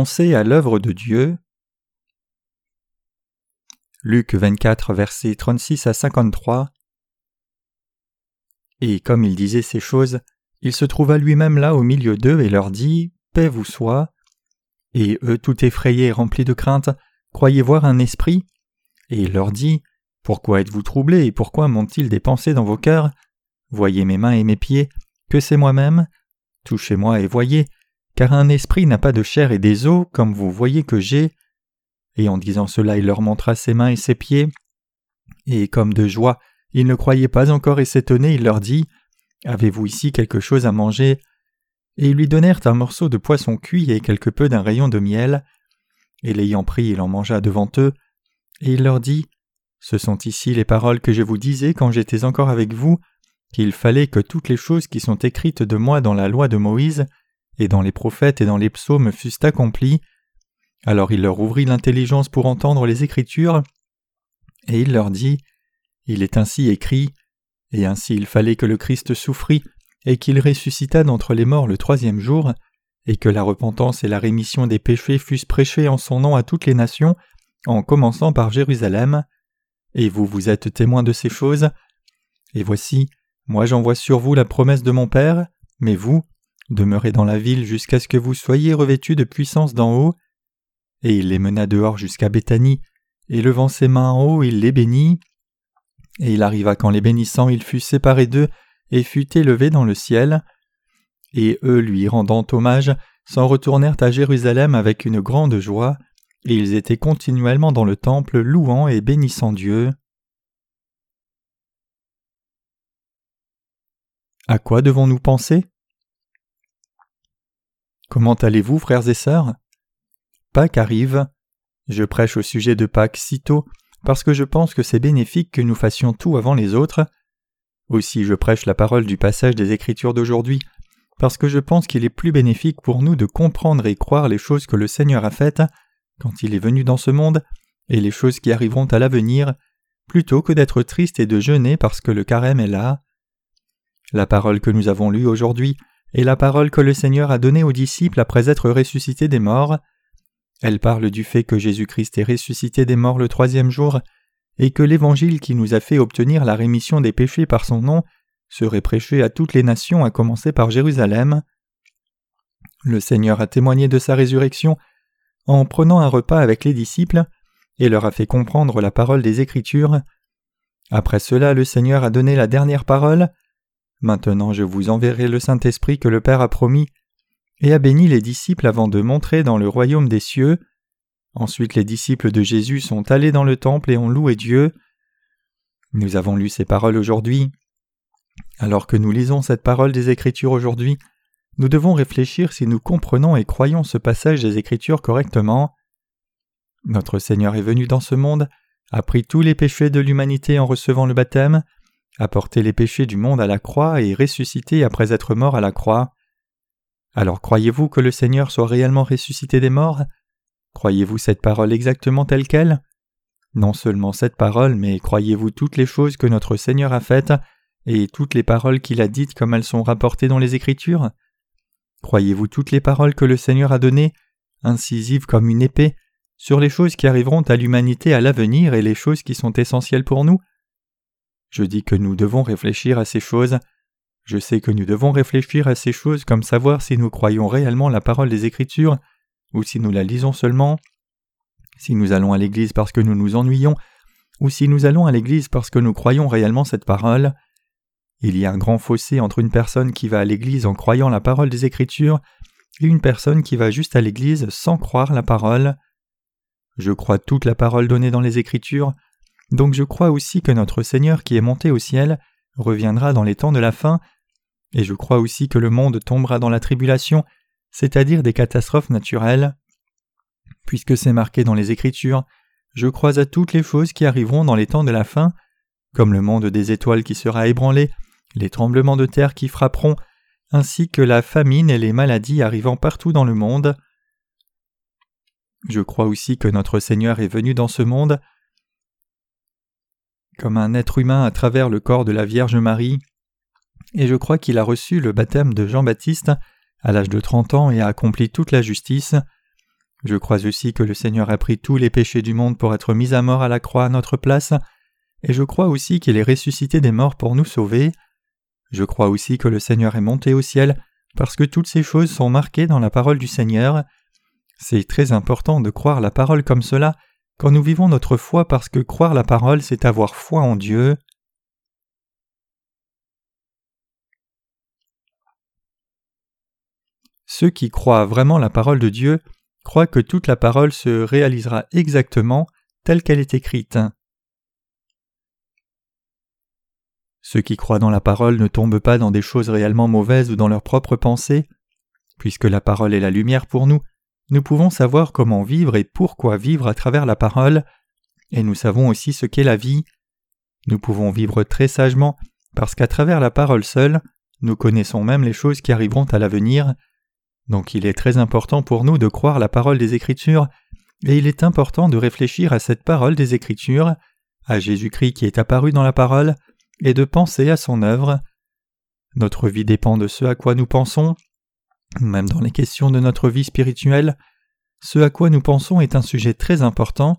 À l'œuvre de Dieu. Luc 24, versets 36 à 53. Et comme il disait ces choses, il se trouva lui-même là au milieu d'eux et leur dit Paix vous soit. Et eux, tout effrayés et remplis de crainte, croyaient voir un esprit. Et il leur dit Pourquoi êtes-vous troublés et pourquoi montent-ils des pensées dans vos cœurs? Voyez mes mains et mes pieds, que c'est moi-même. Touchez-moi et voyez, car un esprit n'a pas de chair et des os, comme vous voyez que j'ai. Et en disant cela, il leur montra ses mains et ses pieds. Et comme de joie, ils ne croyaient pas encore et s'étonnaient, il leur dit Avez-vous ici quelque chose à manger? Et ils lui donnèrent un morceau de poisson cuit et quelque peu d'un rayon de miel. Et l'ayant pris, il en mangea devant eux. Et il leur dit Ce sont ici les paroles que je vous disais quand j'étais encore avec vous, qu'il fallait que toutes les choses qui sont écrites de moi dans la loi de Moïse, et dans les prophètes et dans les psaumes fussent accomplies. Alors il leur ouvrit l'intelligence pour entendre les Écritures, et il leur dit Il est ainsi écrit, et ainsi il fallait que le Christ souffrit, et qu'il ressuscita d'entre les morts le troisième jour, et que la repentance et la rémission des péchés fussent prêchés en son nom à toutes les nations, en commençant par Jérusalem. Et vous vous êtes témoins de ces choses? Et voici, moi j'envoie sur vous la promesse de mon Père, mais vous, demeurez dans la ville jusqu'à ce que vous soyez revêtus de puissance d'en haut. Et il les mena dehors jusqu'à Béthanie, et levant ses mains en haut, il les bénit. Et il arriva qu'en les bénissant, il fut séparé d'eux, et fut élevé dans le ciel. Et eux, lui rendant hommage, s'en retournèrent à Jérusalem avec une grande joie, et ils étaient continuellement dans le temple louant et bénissant Dieu. À quoi devons-nous penser? Comment allez-vous, frères et sœurs? Pâques arrive. Je prêche au sujet de Pâques sitôt parce que je pense que c'est bénéfique que nous fassions tout avant les autres. Aussi je prêche la parole du passage des Écritures d'aujourd'hui parce que je pense qu'il est plus bénéfique pour nous de comprendre et croire les choses que le Seigneur a faites quand il est venu dans ce monde et les choses qui arriveront à l'avenir, plutôt que d'être triste et de jeûner parce que le carême est là. La parole que nous avons lue aujourd'hui et la parole que le Seigneur a donnée aux disciples après être ressuscité des morts. Elle parle du fait que Jésus-Christ est ressuscité des morts le troisième jour, et que l'Évangile qui nous a fait obtenir la rémission des péchés par son nom serait prêché à toutes les nations à commencer par Jérusalem. Le Seigneur a témoigné de sa résurrection en prenant un repas avec les disciples et leur a fait comprendre la parole des Écritures. Après cela, le Seigneur a donné la dernière parole, Maintenant je vous enverrai le Saint-Esprit que le Père a promis, et a béni les disciples avant de montrer dans le royaume des cieux. Ensuite les disciples de Jésus sont allés dans le temple et ont loué Dieu. Nous avons lu ces paroles aujourd'hui. Alors que nous lisons cette parole des Écritures aujourd'hui, nous devons réfléchir si nous comprenons et croyons ce passage des Écritures correctement. Notre Seigneur est venu dans ce monde, a pris tous les péchés de l'humanité en recevant le baptême, a porté les péchés du monde à la croix et ressuscité après être mort à la croix. Alors croyez-vous que le Seigneur soit réellement ressuscité des morts? Croyez-vous cette parole exactement telle qu'elle? Non seulement cette parole, mais croyez-vous toutes les choses que notre Seigneur a faites et toutes les paroles qu'il a dites comme elles sont rapportées dans les Écritures? Croyez-vous toutes les paroles que le Seigneur a données, incisives comme une épée, sur les choses qui arriveront à l'humanité à l'avenir et les choses qui sont essentielles pour nous? Je dis que nous devons réfléchir à ces choses. Je sais que nous devons réfléchir à ces choses comme savoir si nous croyons réellement la parole des Écritures ou si nous la lisons seulement, si nous allons à l'Église parce que nous nous ennuyons, ou si nous allons à l'Église parce que nous croyons réellement cette parole. Il y a un grand fossé entre une personne qui va à l'Église en croyant la parole des Écritures et une personne qui va juste à l'Église sans croire la parole. Je crois toute la parole donnée dans les Écritures, donc je crois aussi que notre Seigneur qui est monté au ciel reviendra dans les temps de la fin, et je crois aussi que le monde tombera dans la tribulation, c'est-à-dire des catastrophes naturelles. Puisque c'est marqué dans les Écritures, je crois à toutes les choses qui arriveront dans les temps de la fin, comme le monde des étoiles qui sera ébranlé, les tremblements de terre qui frapperont, ainsi que la famine et les maladies arrivant partout dans le monde. Je crois aussi que notre Seigneur est venu dans ce monde comme un être humain à travers le corps de la Vierge Marie, et je crois qu'il a reçu le baptême de Jean-Baptiste à l'âge de trente ans et a accompli toute la justice. Je crois aussi que le Seigneur a pris tous les péchés du monde pour être mis à mort à la croix à notre place, et je crois aussi qu'il est ressuscité des morts pour nous sauver. Je crois aussi que le Seigneur est monté au ciel, parce que toutes ces choses sont marquées dans la parole du Seigneur. C'est très important de croire la parole comme cela quand nous vivons notre foi parce que croire la parole, c'est avoir foi en Dieu. Ceux qui croient vraiment la parole de Dieu croient que toute la parole se réalisera exactement telle qu'elle est écrite. Ceux qui croient dans la parole ne tombent pas dans des choses réellement mauvaises ou dans leurs propres pensées. Puisque la parole est la lumière pour nous, nous pouvons savoir comment vivre et pourquoi vivre à travers la parole, et nous savons aussi ce qu'est la vie. Nous pouvons vivre très sagement parce qu'à travers la parole seule, nous connaissons même les choses qui arriveront à l'avenir. Donc il est très important pour nous de croire la parole des Écritures, et il est important de réfléchir à cette parole des Écritures, à Jésus-Christ qui est apparu dans la parole, et de penser à son œuvre. Notre vie dépend de ce à quoi nous pensons. Même dans les questions de notre vie spirituelle, ce à quoi nous pensons est un sujet très important.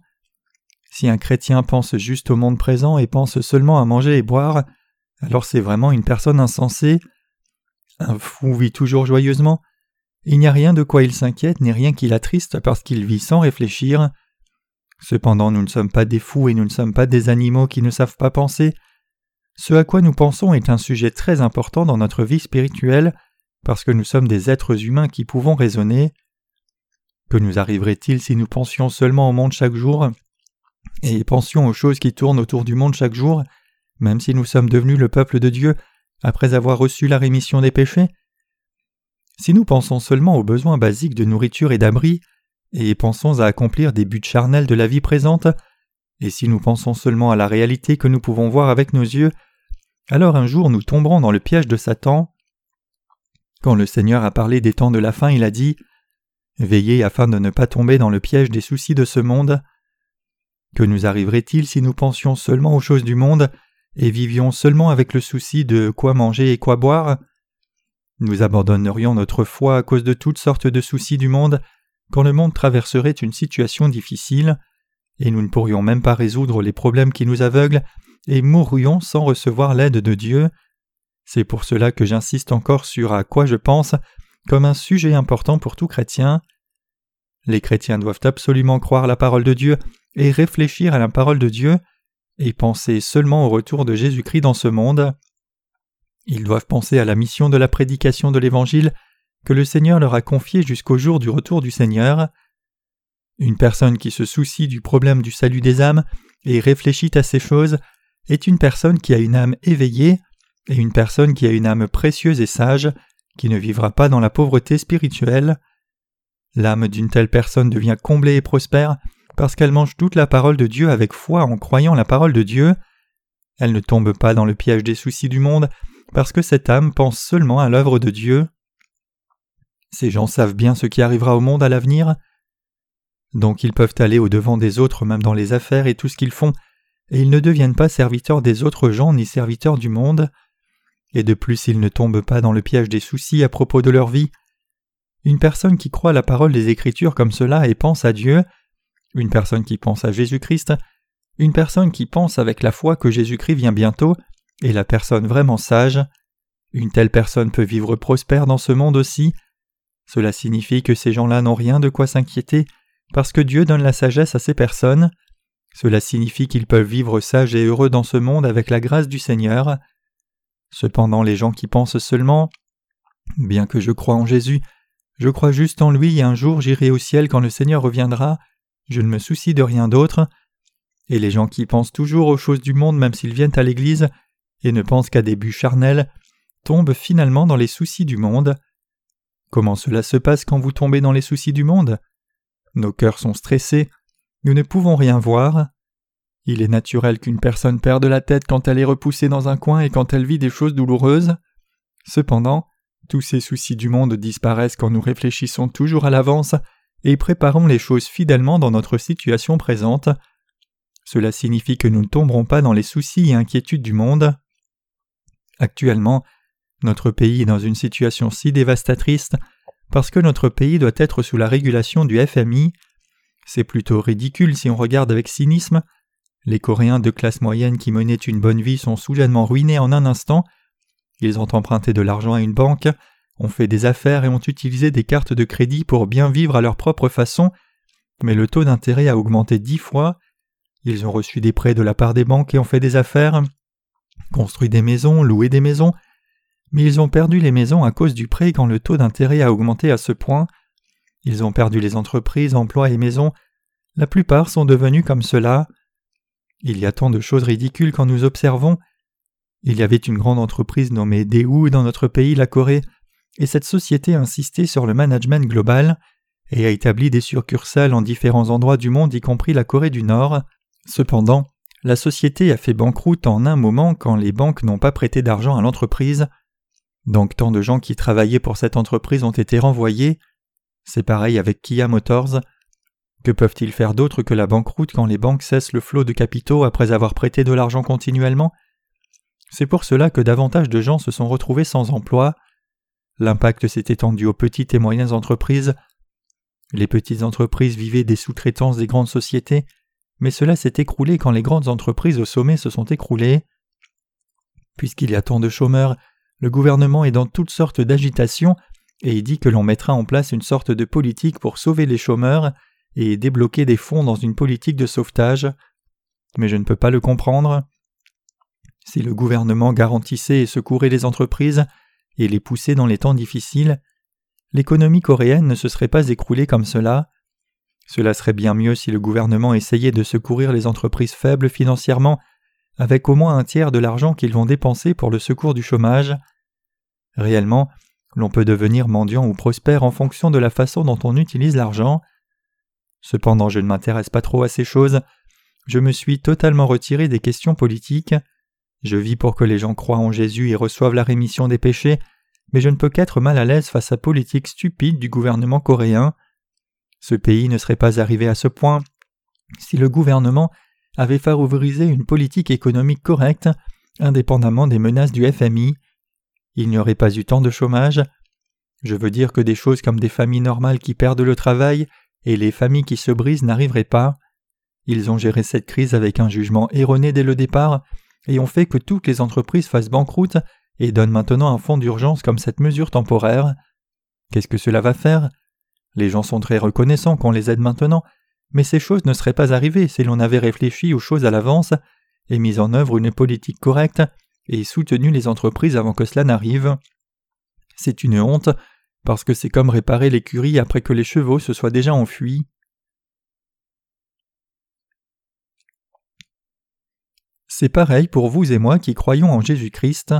Si un chrétien pense juste au monde présent et pense seulement à manger et boire, alors c'est vraiment une personne insensée. Un fou vit toujours joyeusement. Il n'y a rien de quoi il s'inquiète ni rien qui l'attriste parce qu'il vit sans réfléchir. Cependant nous ne sommes pas des fous et nous ne sommes pas des animaux qui ne savent pas penser. Ce à quoi nous pensons est un sujet très important dans notre vie spirituelle, parce que nous sommes des êtres humains qui pouvons raisonner. Que nous arriverait-il si nous pensions seulement au monde chaque jour et pensions aux choses qui tournent autour du monde chaque jour, même si nous sommes devenus le peuple de Dieu après avoir reçu la rémission des péchés? Si nous pensons seulement aux besoins basiques de nourriture et d'abri, et pensons à accomplir des buts charnels de la vie présente, et si nous pensons seulement à la réalité que nous pouvons voir avec nos yeux, alors un jour nous tomberons dans le piège de Satan. Quand le Seigneur a parlé des temps de la fin, il a dit Veillez afin de ne pas tomber dans le piège des soucis de ce monde. Que nous arriverait-il si nous pensions seulement aux choses du monde et vivions seulement avec le souci de quoi manger et quoi boire? Nous abandonnerions notre foi à cause de toutes sortes de soucis du monde quand le monde traverserait une situation difficile et nous ne pourrions même pas résoudre les problèmes qui nous aveuglent, et mourrions sans recevoir l'aide de Dieu. C'est pour cela que j'insiste encore sur à quoi je pense comme un sujet important pour tout chrétien. Les chrétiens doivent absolument croire la parole de Dieu et réfléchir à la parole de Dieu, et penser seulement au retour de Jésus-Christ dans ce monde. Ils doivent penser à la mission de la prédication de l'Évangile que le Seigneur leur a confiée jusqu'au jour du retour du Seigneur. Une personne qui se soucie du problème du salut des âmes et réfléchit à ces choses est une personne qui a une âme éveillée et une personne qui a une âme précieuse et sage, qui ne vivra pas dans la pauvreté spirituelle. L'âme d'une telle personne devient comblée et prospère parce qu'elle mange toute la parole de Dieu avec foi en croyant la parole de Dieu. Elle ne tombe pas dans le piège des soucis du monde parce que cette âme pense seulement à l'œuvre de Dieu. Ces gens savent bien ce qui arrivera au monde à l'avenir. Donc ils peuvent aller au-devant des autres même dans les affaires et tout ce qu'ils font, et ils ne deviennent pas serviteurs des autres gens ni serviteurs du monde. Et de plus ils ne tombent pas dans le piège des soucis à propos de leur vie. Une personne qui croit la parole des Écritures comme cela et pense à Dieu, une personne qui pense à Jésus-Christ, une personne qui pense avec la foi que Jésus-Christ vient bientôt, est la personne vraiment sage, une telle personne peut vivre prospère dans ce monde aussi. Cela signifie que ces gens-là n'ont rien de quoi s'inquiéter, parce que Dieu donne la sagesse à ces personnes. Cela signifie qu'ils peuvent vivre sages et heureux dans ce monde avec la grâce du Seigneur. Cependant les gens qui pensent seulement Bien que je crois en Jésus, je crois juste en lui et un jour j'irai au ciel quand le Seigneur reviendra, je ne me soucie de rien d'autre. Et les gens qui pensent toujours aux choses du monde même s'ils viennent à l'Église et ne pensent qu'à des buts charnels, tombent finalement dans les soucis du monde. Comment cela se passe quand vous tombez dans les soucis du monde? Nos cœurs sont stressés, nous ne pouvons rien voir. Il est naturel qu'une personne perde la tête quand elle est repoussée dans un coin et quand elle vit des choses douloureuses. Cependant, tous ces soucis du monde disparaissent quand nous réfléchissons toujours à l'avance et préparons les choses fidèlement dans notre situation présente. Cela signifie que nous ne tomberons pas dans les soucis et inquiétudes du monde. Actuellement, notre pays est dans une situation si dévastatrice parce que notre pays doit être sous la régulation du FMI. C'est plutôt ridicule si on regarde avec cynisme. Les Coréens de classe moyenne qui menaient une bonne vie sont soudainement ruinés en un instant. Ils ont emprunté de l'argent à une banque, ont fait des affaires et ont utilisé des cartes de crédit pour bien vivre à leur propre façon, mais le taux d'intérêt a augmenté dix fois. Ils ont reçu des prêts de la part des banques et ont fait des affaires, construit des maisons, loué des maisons, mais ils ont perdu les maisons à cause du prêt quand le taux d'intérêt a augmenté à ce point. Ils ont perdu les entreprises, emplois et maisons. La plupart sont devenus comme cela. Il y a tant de choses ridicules quand nous observons. Il y avait une grande entreprise nommée Daewoo dans notre pays, la Corée, et cette société insistait sur le management global et a établi des succursales en différents endroits du monde, y compris la Corée du Nord. Cependant, la société a fait banqueroute en un moment quand les banques n'ont pas prêté d'argent à l'entreprise. Donc tant de gens qui travaillaient pour cette entreprise ont été renvoyés. C'est pareil avec Kia Motors. Que peuvent-ils faire d'autre que la banqueroute quand les banques cessent le flot de capitaux après avoir prêté de l'argent continuellement? C'est pour cela que davantage de gens se sont retrouvés sans emploi. L'impact s'est étendu aux petites et moyennes entreprises. Les petites entreprises vivaient des sous-traitances des grandes sociétés, mais cela s'est écroulé quand les grandes entreprises au sommet se sont écroulées. Puisqu'il y a tant de chômeurs, le gouvernement est dans toutes sortes d'agitations et il dit que l'on mettra en place une sorte de politique pour sauver les chômeurs et débloquer des fonds dans une politique de sauvetage. Mais je ne peux pas le comprendre. Si le gouvernement garantissait et secourait les entreprises et les poussait dans les temps difficiles, l'économie coréenne ne se serait pas écroulée comme cela. Cela serait bien mieux si le gouvernement essayait de secourir les entreprises faibles financièrement avec au moins un tiers de l'argent qu'ils vont dépenser pour le secours du chômage. Réellement, l'on peut devenir mendiant ou prospère en fonction de la façon dont on utilise l'argent. Cependant, je ne m'intéresse pas trop à ces choses. Je me suis totalement retiré des questions politiques. Je vis pour que les gens croient en Jésus et reçoivent la rémission des péchés, mais je ne peux qu'être mal à l'aise face à politique stupide du gouvernement coréen. Ce pays ne serait pas arrivé à ce point si le gouvernement avait favorisé une politique économique correcte, indépendamment des menaces du FMI. Il n'y aurait pas eu tant de chômage. Je veux dire que des choses comme des familles normales qui perdent le travail et les familles qui se brisent n'arriveraient pas. Ils ont géré cette crise avec un jugement erroné dès le départ et ont fait que toutes les entreprises fassent banqueroute et donnent maintenant un fonds d'urgence comme cette mesure temporaire. Qu'est-ce que cela va faire? Les gens sont très reconnaissants qu'on les aide maintenant, mais ces choses ne seraient pas arrivées si l'on avait réfléchi aux choses à l'avance et mis en œuvre une politique correcte et soutenu les entreprises avant que cela n'arrive. C'est une honte, parce que c'est comme réparer l'écurie après que les chevaux se soient déjà enfuis. C'est pareil pour vous et moi qui croyons en Jésus-Christ.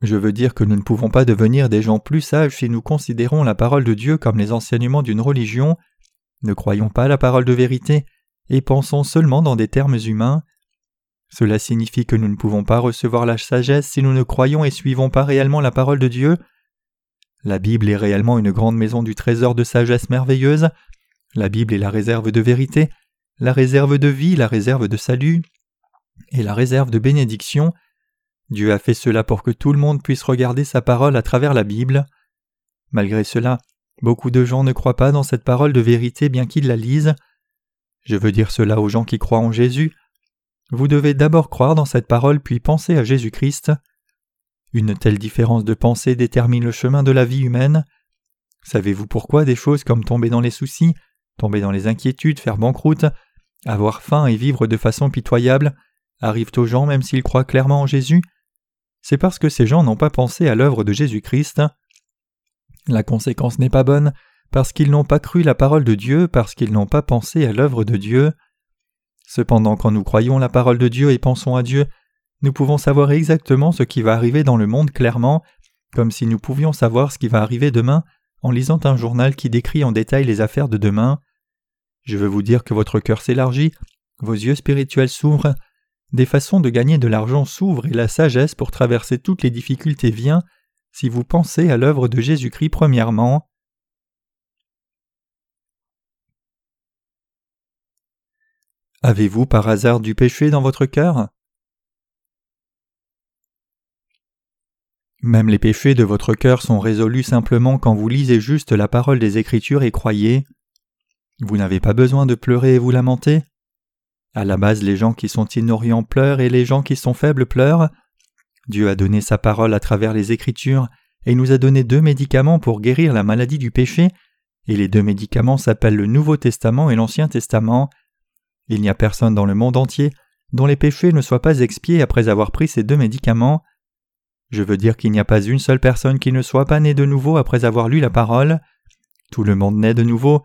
Je veux dire que nous ne pouvons pas devenir des gens plus sages si nous considérons la parole de Dieu comme les enseignements d'une religion, ne croyons pas la parole de vérité, et pensons seulement dans des termes humains. Cela signifie que nous ne pouvons pas recevoir la sagesse si nous ne croyons et suivons pas réellement la parole de Dieu. La Bible est réellement une grande maison du trésor de sagesse merveilleuse. La Bible est la réserve de vérité, la réserve de vie, la réserve de salut et la réserve de bénédiction. Dieu a fait cela pour que tout le monde puisse regarder sa parole à travers la Bible. Malgré cela, beaucoup de gens ne croient pas dans cette parole de vérité bien qu'ils la lisent. Je veux dire cela aux gens qui croient en Jésus. Vous devez d'abord croire dans cette parole puis penser à Jésus-Christ. Une telle différence de pensée détermine le chemin de la vie humaine. Savez-vous pourquoi des choses comme tomber dans les soucis, tomber dans les inquiétudes, faire banqueroute, avoir faim et vivre de façon pitoyable arrivent aux gens même s'ils croient clairement en Jésus? C'est parce que ces gens n'ont pas pensé à l'œuvre de Jésus-Christ. La conséquence n'est pas bonne, parce qu'ils n'ont pas cru la parole de Dieu, parce qu'ils n'ont pas pensé à l'œuvre de Dieu. Cependant, quand nous croyons la parole de Dieu et pensons à Dieu, nous pouvons savoir exactement ce qui va arriver dans le monde clairement, comme si nous pouvions savoir ce qui va arriver demain en lisant un journal qui décrit en détail les affaires de demain. Je veux vous dire que votre cœur s'élargit, vos yeux spirituels s'ouvrent, des façons de gagner de l'argent s'ouvrent et la sagesse pour traverser toutes les difficultés vient si vous pensez à l'œuvre de Jésus-Christ premièrement. Avez-vous par hasard du péché dans votre cœur? Même les péchés de votre cœur sont résolus simplement quand vous lisez juste la parole des Écritures et croyez. Vous n'avez pas besoin de pleurer et vous lamenter. À la base, les gens qui sont ignorants pleurent et les gens qui sont faibles pleurent. Dieu a donné sa parole à travers les Écritures et nous a donné deux médicaments pour guérir la maladie du péché, et les deux médicaments s'appellent le Nouveau Testament et l'Ancien Testament. Il n'y a personne dans le monde entier dont les péchés ne soient pas expiés après avoir pris ces deux médicaments. Je veux dire qu'il n'y a pas une seule personne qui ne soit pas née de nouveau après avoir lu la parole. Tout le monde naît de nouveau.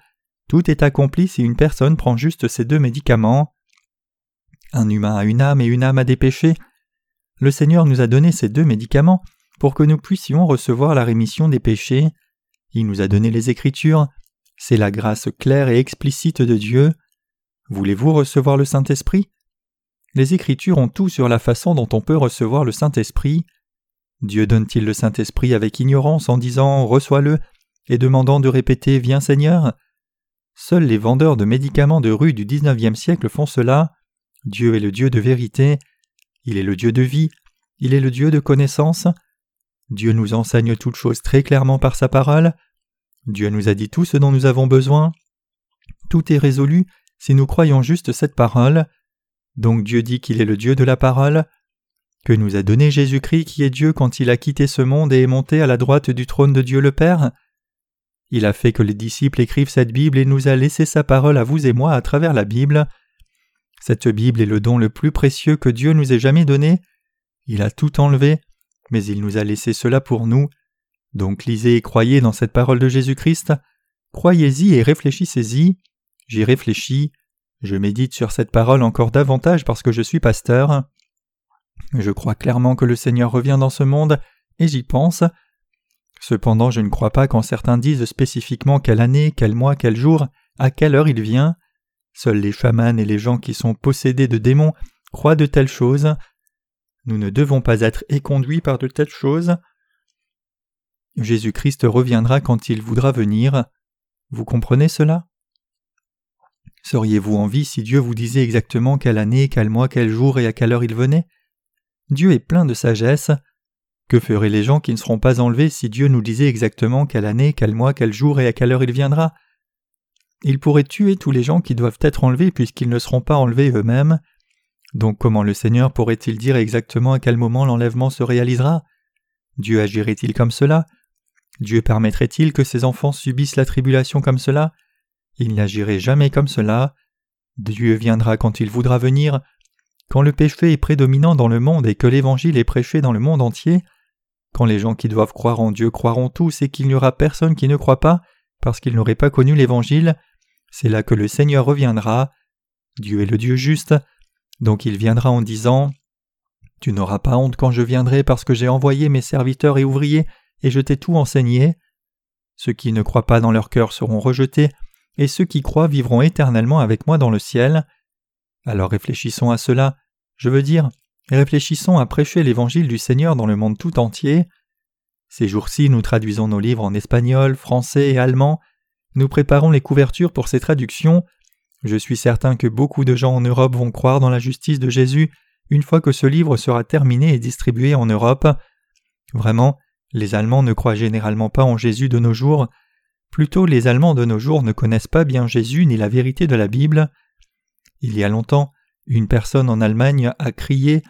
Tout est accompli si une personne prend juste ces deux médicaments. Un humain a une âme et une âme a des péchés. Le Seigneur nous a donné ces deux médicaments pour que nous puissions recevoir la rémission des péchés. Il nous a donné les Écritures. C'est la grâce claire et explicite de Dieu. Voulez-vous recevoir le Saint-Esprit? Les Écritures ont tout sur la façon dont on peut recevoir le Saint-Esprit. Dieu donne-t-il le Saint-Esprit avec ignorance en disant Reçois-le et demandant de répéter Viens Seigneur? Seuls les vendeurs de médicaments de rue du XIXe siècle font cela. Dieu est le Dieu de vérité, il est le Dieu de vie, il est le Dieu de connaissance. Dieu nous enseigne toutes choses très clairement par sa parole. Dieu nous a dit tout ce dont nous avons besoin. Tout est résolu si nous croyons juste cette parole. Donc Dieu dit qu'il est le Dieu de la parole que nous a donné Jésus-Christ qui est Dieu quand il a quitté ce monde et est monté à la droite du trône de Dieu le Père Il a fait que les disciples écrivent cette Bible et nous a laissé sa parole à vous et moi à travers la Bible. Cette Bible est le don le plus précieux que Dieu nous ait jamais donné. Il a tout enlevé, mais il nous a laissé cela pour nous. Donc lisez et croyez dans cette parole de Jésus-Christ. Croyez-y et réfléchissez-y. J'y réfléchis. Je médite sur cette parole encore davantage parce que je suis pasteur. Je crois clairement que le Seigneur revient dans ce monde, et j'y pense. Cependant je ne crois pas quand certains disent spécifiquement quelle année, quel mois, quel jour, à quelle heure il vient. Seuls les chamans et les gens qui sont possédés de démons croient de telles choses. Nous ne devons pas être éconduits par de telles choses. Jésus-Christ reviendra quand il voudra venir. Vous comprenez cela? Seriez-vous en vie si Dieu vous disait exactement quelle année, quel mois, quel jour et à quelle heure il venait? Dieu est plein de sagesse. Que feraient les gens qui ne seront pas enlevés si Dieu nous disait exactement quelle année, quel mois, quel jour et à quelle heure il viendra? Il pourrait tuer tous les gens qui doivent être enlevés puisqu'ils ne seront pas enlevés eux-mêmes. Donc comment le Seigneur pourrait-il dire exactement à quel moment l'enlèvement se réalisera? Dieu agirait-il comme cela? Dieu permettrait-il que ses enfants subissent la tribulation comme cela? Il n'agirait jamais comme cela. Dieu viendra quand il voudra venir, quand le péché est prédominant dans le monde et que l'Évangile est prêché dans le monde entier, quand les gens qui doivent croire en Dieu croiront tous et qu'il n'y aura personne qui ne croit pas parce qu'ils n'auraient pas connu l'Évangile, c'est là que le Seigneur reviendra. Dieu est le Dieu juste, donc il viendra en disant Tu n'auras pas honte quand je viendrai parce que j'ai envoyé mes serviteurs et ouvriers et je t'ai tout enseigné. Ceux qui ne croient pas dans leur cœur seront rejetés, et ceux qui croient vivront éternellement avec moi dans le ciel. Alors réfléchissons à cela, je veux dire, réfléchissons à prêcher l'évangile du Seigneur dans le monde tout entier. Ces jours-ci, nous traduisons nos livres en espagnol, français et allemand. Nous préparons les couvertures pour ces traductions. Je suis certain que beaucoup de gens en Europe vont croire dans la justice de Jésus une fois que ce livre sera terminé et distribué en Europe. Vraiment, les Allemands ne croient généralement pas en Jésus de nos jours. Plutôt, les Allemands de nos jours ne connaissent pas bien Jésus ni la vérité de la Bible. Il y a longtemps, une personne en Allemagne a crié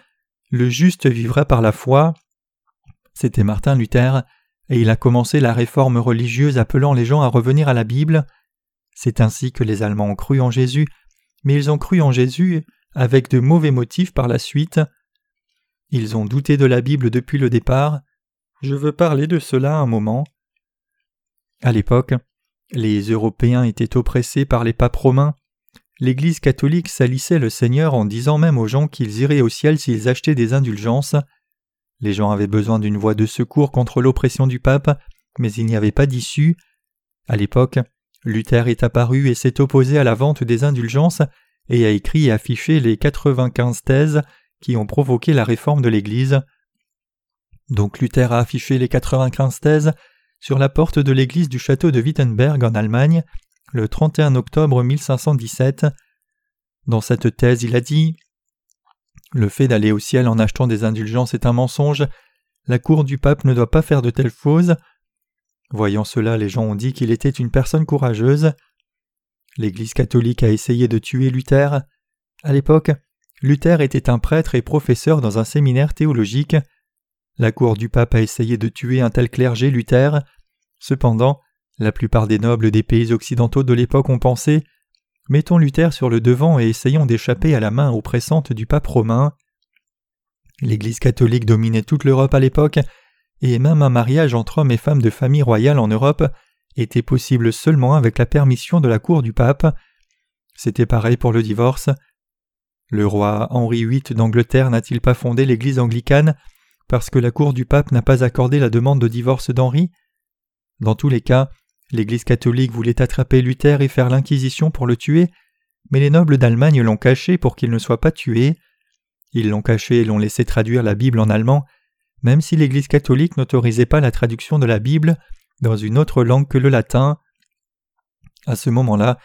Le juste vivra par la foi. C'était Martin Luther, et il a commencé la réforme religieuse appelant les gens à revenir à la Bible. C'est ainsi que les Allemands ont cru en Jésus, mais ils ont cru en Jésus avec de mauvais motifs par la suite. Ils ont douté de la Bible depuis le départ. Je veux parler de cela un moment. À l'époque, les Européens étaient oppressés par les papes romains l'Église catholique salissait le Seigneur en disant même aux gens qu'ils iraient au ciel s'ils achetaient des indulgences. Les gens avaient besoin d'une voie de secours contre l'oppression du pape, mais il n'y avait pas d'issue. À l'époque, Luther est apparu et s'est opposé à la vente des indulgences et a écrit et affiché les 95 thèses qui ont provoqué la réforme de l'Église. Donc Luther a affiché les 95 thèses sur la porte de l'église du château de Wittenberg en Allemagne le 31 octobre 1517. Dans cette thèse, il a dit Le fait d'aller au ciel en achetant des indulgences est un mensonge. la cour du pape ne doit pas faire de telles choses. Voyant cela, les gens ont dit qu'il était une personne courageuse. L'Église catholique a essayé de tuer Luther. À l'époque, Luther était un prêtre et professeur dans un séminaire théologique. La cour du pape a essayé de tuer un tel clergé Luther. Cependant, la plupart des nobles des pays occidentaux de l'époque ont pensé Mettons Luther sur le devant et essayons d'échapper à la main oppressante du pape romain. L'Église catholique dominait toute l'Europe à l'époque, et même un mariage entre hommes et femmes de famille royale en Europe était possible seulement avec la permission de la cour du pape. C'était pareil pour le divorce. Le roi Henri VIII d'Angleterre n'a-t-il pas fondé l'Église anglicane? Parce que la cour du pape n'a pas accordé la demande de divorce d'Henri? Dans tous les cas, l'Église catholique voulait attraper Luther et faire l'inquisition pour le tuer, mais les nobles d'Allemagne l'ont caché pour qu'il ne soit pas tué. Ils l'ont caché et l'ont laissé traduire la Bible en allemand, même si l'Église catholique n'autorisait pas la traduction de la Bible dans une autre langue que le latin. À ce moment-là,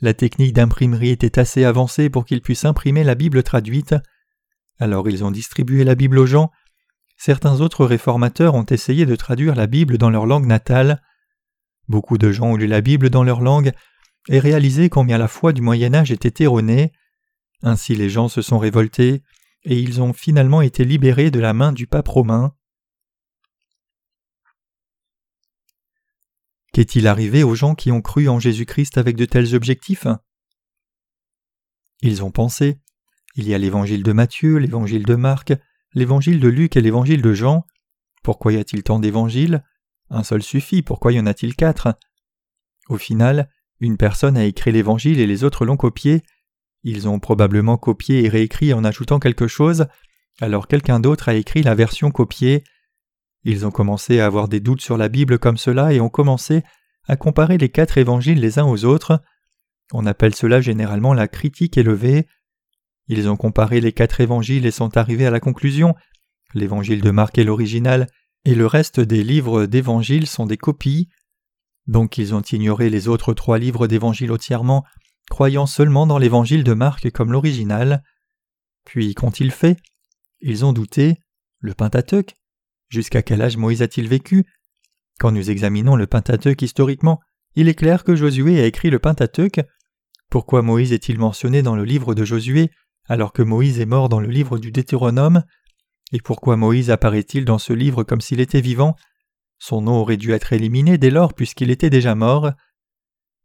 la technique d'imprimerie était assez avancée pour qu'ils puissent imprimer la Bible traduite. Alors ils ont distribué la Bible aux gens. Certains autres réformateurs ont essayé de traduire la Bible dans leur langue natale. Beaucoup de gens ont lu la Bible dans leur langue et réalisé combien la foi du Moyen Âge était erronée. Ainsi les gens se sont révoltés et ils ont finalement été libérés de la main du pape romain. Qu'est-il arrivé aux gens qui ont cru en Jésus-Christ avec de tels objectifs? Ils ont pensé il y a l'évangile de Matthieu, l'évangile de Marc, l'évangile de Luc et l'évangile de Jean. Pourquoi y a-t-il tant d'évangiles? Un seul suffit, pourquoi y en a-t-il quatre? Au final, une personne a écrit l'évangile et les autres l'ont copié, ils ont probablement copié et réécrit en ajoutant quelque chose, alors quelqu'un d'autre a écrit la version copiée. Ils ont commencé à avoir des doutes sur la Bible comme cela et ont commencé à comparer les quatre évangiles les uns aux autres. On appelle cela généralement la critique élevée. Ils ont comparé les quatre évangiles et sont arrivés à la conclusion l'évangile de Marc est l'original et le reste des livres d'évangiles sont des copies. Donc ils ont ignoré les autres trois livres d'évangile entièrement croyant seulement dans l'évangile de Marc comme l'original. Puis qu'ont-ils fait? Ils ont douté. Le Pentateuque? Jusqu'à quel âge Moïse a-t-il vécu? Quand nous examinons le Pentateuque historiquement, il est clair que Josué a écrit le Pentateuque. Pourquoi Moïse est-il mentionné dans le livre de Josué? Alors que Moïse est mort dans le livre du Deutéronome Et pourquoi Moïse apparaît-il dans ce livre comme s'il était vivant? Son nom aurait dû être éliminé dès lors puisqu'il était déjà mort.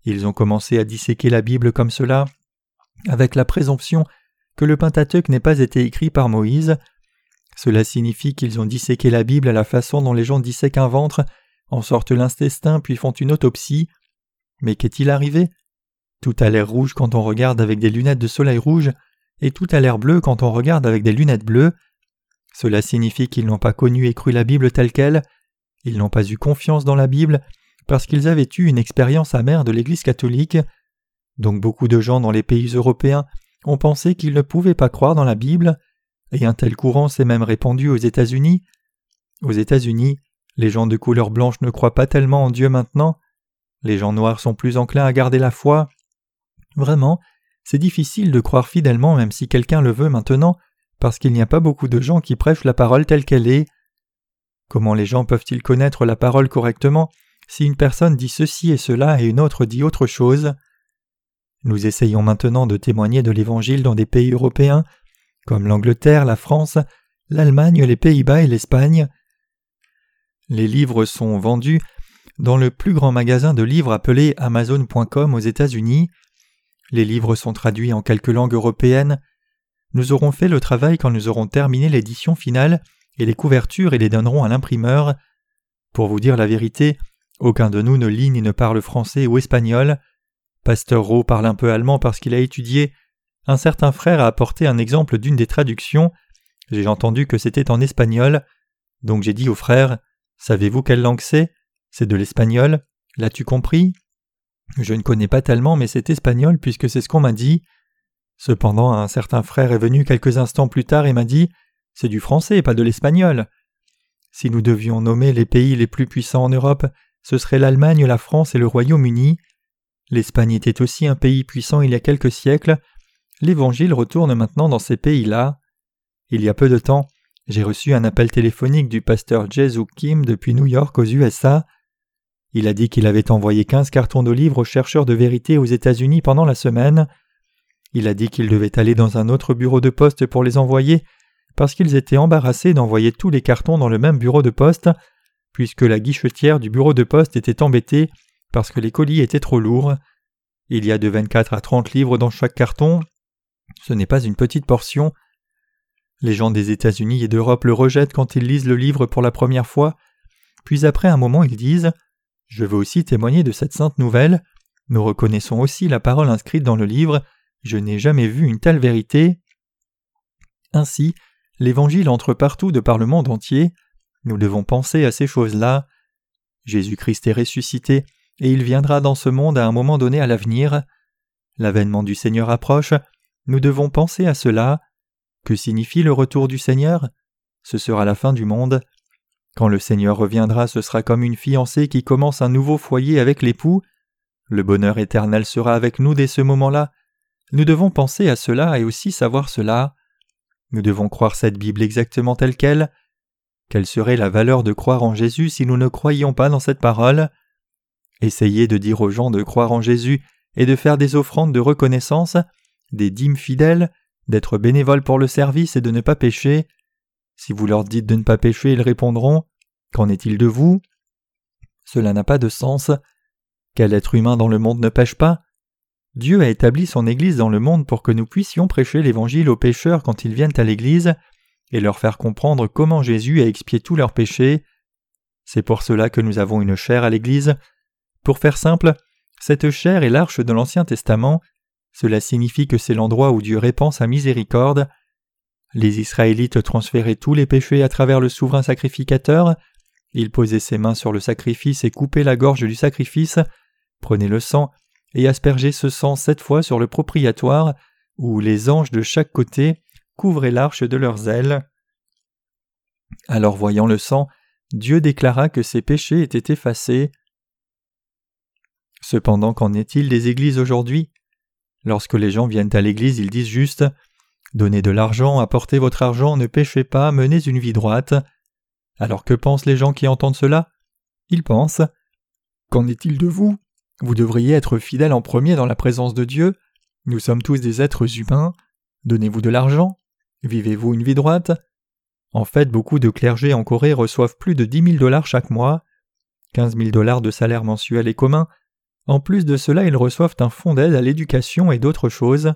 Ils ont commencé à disséquer la Bible comme cela, avec la présomption que le Pentateuque n'ait pas été écrit par Moïse. Cela signifie qu'ils ont disséqué la Bible à la façon dont les gens dissèquent un ventre, en sortent l'intestin puis font une autopsie. Mais qu'est-il arrivé? Tout a l'air rouge quand on regarde avec des lunettes de soleil rouge, et tout a l'air bleu quand on regarde avec des lunettes bleues. Cela signifie qu'ils n'ont pas connu et cru la Bible telle qu'elle, ils n'ont pas eu confiance dans la Bible, parce qu'ils avaient eu une expérience amère de l'Église catholique. Donc beaucoup de gens dans les pays européens ont pensé qu'ils ne pouvaient pas croire dans la Bible, et un tel courant s'est même répandu aux États-Unis. Aux États-Unis, les gens de couleur blanche ne croient pas tellement en Dieu maintenant. Les gens noirs sont plus enclins à garder la foi. Vraiment, c'est difficile de croire fidèlement même si quelqu'un le veut maintenant, parce qu'il n'y a pas beaucoup de gens qui prêchent la parole telle qu'elle est. Comment les gens peuvent-ils connaître la parole correctement si une personne dit ceci et cela et une autre dit autre chose? Nous essayons maintenant de témoigner de l'Évangile dans des pays européens, comme l'Angleterre, la France, l'Allemagne, les Pays-Bas et l'Espagne. Les livres sont vendus dans le plus grand magasin de livres appelé Amazon.com aux États-Unis. Les livres sont traduits en quelques langues européennes. Nous aurons fait le travail quand nous aurons terminé l'édition finale et les couvertures et les donnerons à l'imprimeur. Pour vous dire la vérité, aucun de nous ne lit ni ne parle français ou espagnol. Pasteur Rowe parle un peu allemand parce qu'il a étudié. Un certain frère a apporté un exemple d'une des traductions. J'ai entendu que c'était en espagnol. Donc j'ai dit au frère Savez-vous quelle langue c'est? C'est de l'espagnol. L'as-tu compris? Je ne connais pas tellement, mais c'est espagnol puisque c'est ce qu'on m'a dit. Cependant, un certain frère est venu quelques instants plus tard et m'a dit C'est du français, pas de l'espagnol. Si nous devions nommer les pays les plus puissants en Europe, ce serait l'Allemagne, la France et le Royaume-Uni. L'Espagne était aussi un pays puissant il y a quelques siècles. L'Évangile retourne maintenant dans ces pays-là. Il y a peu de temps, j'ai reçu un appel téléphonique du pasteur Jesu Kim depuis New York aux USA. Il a dit qu'il avait envoyé 15 cartons de livres aux chercheurs de vérité aux États-Unis pendant la semaine. Il a dit qu'il devait aller dans un autre bureau de poste pour les envoyer parce qu'ils étaient embarrassés d'envoyer tous les cartons dans le même bureau de poste, puisque la guichetière du bureau de poste était embêtée parce que les colis étaient trop lourds. Il y a de 24 à 30 livres dans chaque carton. Ce n'est pas une petite portion. Les gens des États-Unis et d'Europe le rejettent quand ils lisent le livre pour la première fois, puis après un moment ils disent Je veux aussi témoigner de cette sainte nouvelle. Nous reconnaissons aussi la parole inscrite dans le livre. Je n'ai jamais vu une telle vérité. Ainsi, l'Évangile entre partout de par le monde entier. Nous devons penser à ces choses-là. Jésus-Christ est ressuscité, et il viendra dans ce monde à un moment donné à l'avenir. L'avènement du Seigneur approche, nous devons penser à cela. Que signifie le retour du Seigneur? Ce sera la fin du monde. Quand le Seigneur reviendra, ce sera comme une fiancée qui commence un nouveau foyer avec l'époux. Le bonheur éternel sera avec nous dès ce moment-là. Nous devons penser à cela et aussi savoir cela. Nous devons croire cette Bible exactement telle qu'elle. Quelle serait la valeur de croire en Jésus si nous ne croyions pas dans cette parole? Essayez de dire aux gens de croire en Jésus et de faire des offrandes de reconnaissance, des dîmes fidèles, d'être bénévoles pour le service et de ne pas pécher. Si vous leur dites de ne pas pécher, ils répondront Qu'en est-il de vous? Cela n'a pas de sens. Quel être humain dans le monde ne pêche pas? Dieu a établi son Église dans le monde pour que nous puissions prêcher l'Évangile aux pécheurs quand ils viennent à l'Église et leur faire comprendre comment Jésus a expié tous leurs péchés. C'est pour cela que nous avons une chaire à l'Église. Pour faire simple, cette chair est l'arche de l'Ancien Testament. Cela signifie que c'est l'endroit où Dieu répand sa miséricorde. Les Israélites transféraient tous les péchés à travers le souverain sacrificateur. Il posait ses mains sur le sacrifice et coupait la gorge du sacrifice, prenait le sang et aspergeait ce sang sept fois sur le propriatoire, où les anges de chaque côté couvraient l'arche de leurs ailes. Alors voyant le sang, Dieu déclara que ses péchés étaient effacés. Cependant, qu'en est-il des églises aujourd'hui? Lorsque les gens viennent à l'église, ils disent juste Donnez de l'argent, apportez votre argent, ne péchez pas, menez une vie droite. Alors que pensent les gens qui entendent cela? Ils pensent Qu'en est-il de vous? Vous devriez être fidèle en premier dans la présence de Dieu. Nous sommes tous des êtres humains. Donnez-vous de l'argent. Vivez-vous une vie droite? En fait, beaucoup de clergés en Corée reçoivent plus de dix mille dollars chaque mois. Quinze mille dollars de salaire mensuel est commun. En plus de cela, ils reçoivent un fonds d'aide à l'éducation et d'autres choses.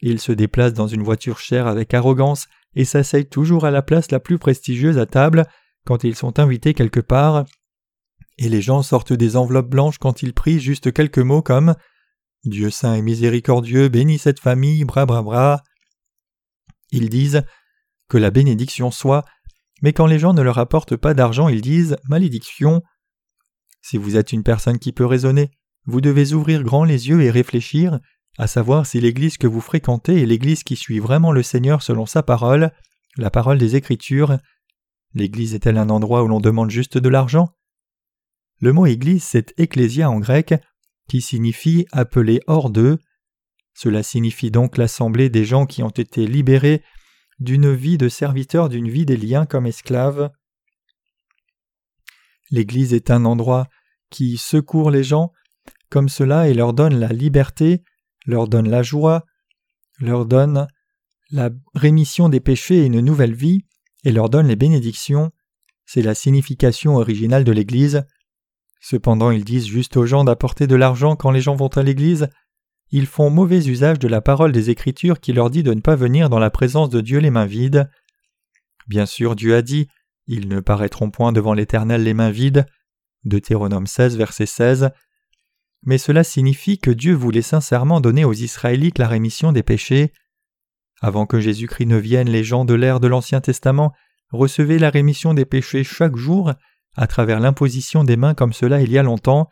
Ils se déplacent dans une voiture chère avec arrogance et s'asseyent toujours à la place la plus prestigieuse à table quand ils sont invités quelque part. Et les gens sortent des enveloppes blanches quand ils prient juste quelques mots comme Dieu saint et miséricordieux, bénis cette famille, bra bra bra. Ils disent Que la bénédiction soit, mais quand les gens ne leur apportent pas d'argent, ils disent Malédiction. Si vous êtes une personne qui peut raisonner, vous devez ouvrir grand les yeux et réfléchir, à savoir si l'Église que vous fréquentez est l'Église qui suit vraiment le Seigneur selon sa parole, la parole des Écritures. L'Église est-elle un endroit où l'on demande juste de l'argent? Le mot Église, c'est ecclésia en grec, qui signifie appeler hors d'eux. Cela signifie donc l'assemblée des gens qui ont été libérés d'une vie de serviteurs, d'une vie des liens comme esclaves. L'Église est un endroit qui secourt les gens comme cela et leur donne la liberté, leur donne la joie, leur donne la rémission des péchés et une nouvelle vie, et leur donne les bénédictions. C'est la signification originale de l'Église. Cependant, ils disent juste aux gens d'apporter de l'argent quand les gens vont à l'Église. Ils font mauvais usage de la parole des Écritures qui leur dit de ne pas venir dans la présence de Dieu les mains vides. Bien sûr, Dieu a dit Ils ne paraîtront point devant l'Éternel les mains vides. Deutéronome 16, verset 16 mais cela signifie que Dieu voulait sincèrement donner aux Israélites la rémission des péchés. Avant que Jésus-Christ ne vienne, les gens de l'ère de l'Ancien Testament recevaient la rémission des péchés chaque jour à travers l'imposition des mains comme cela il y a longtemps,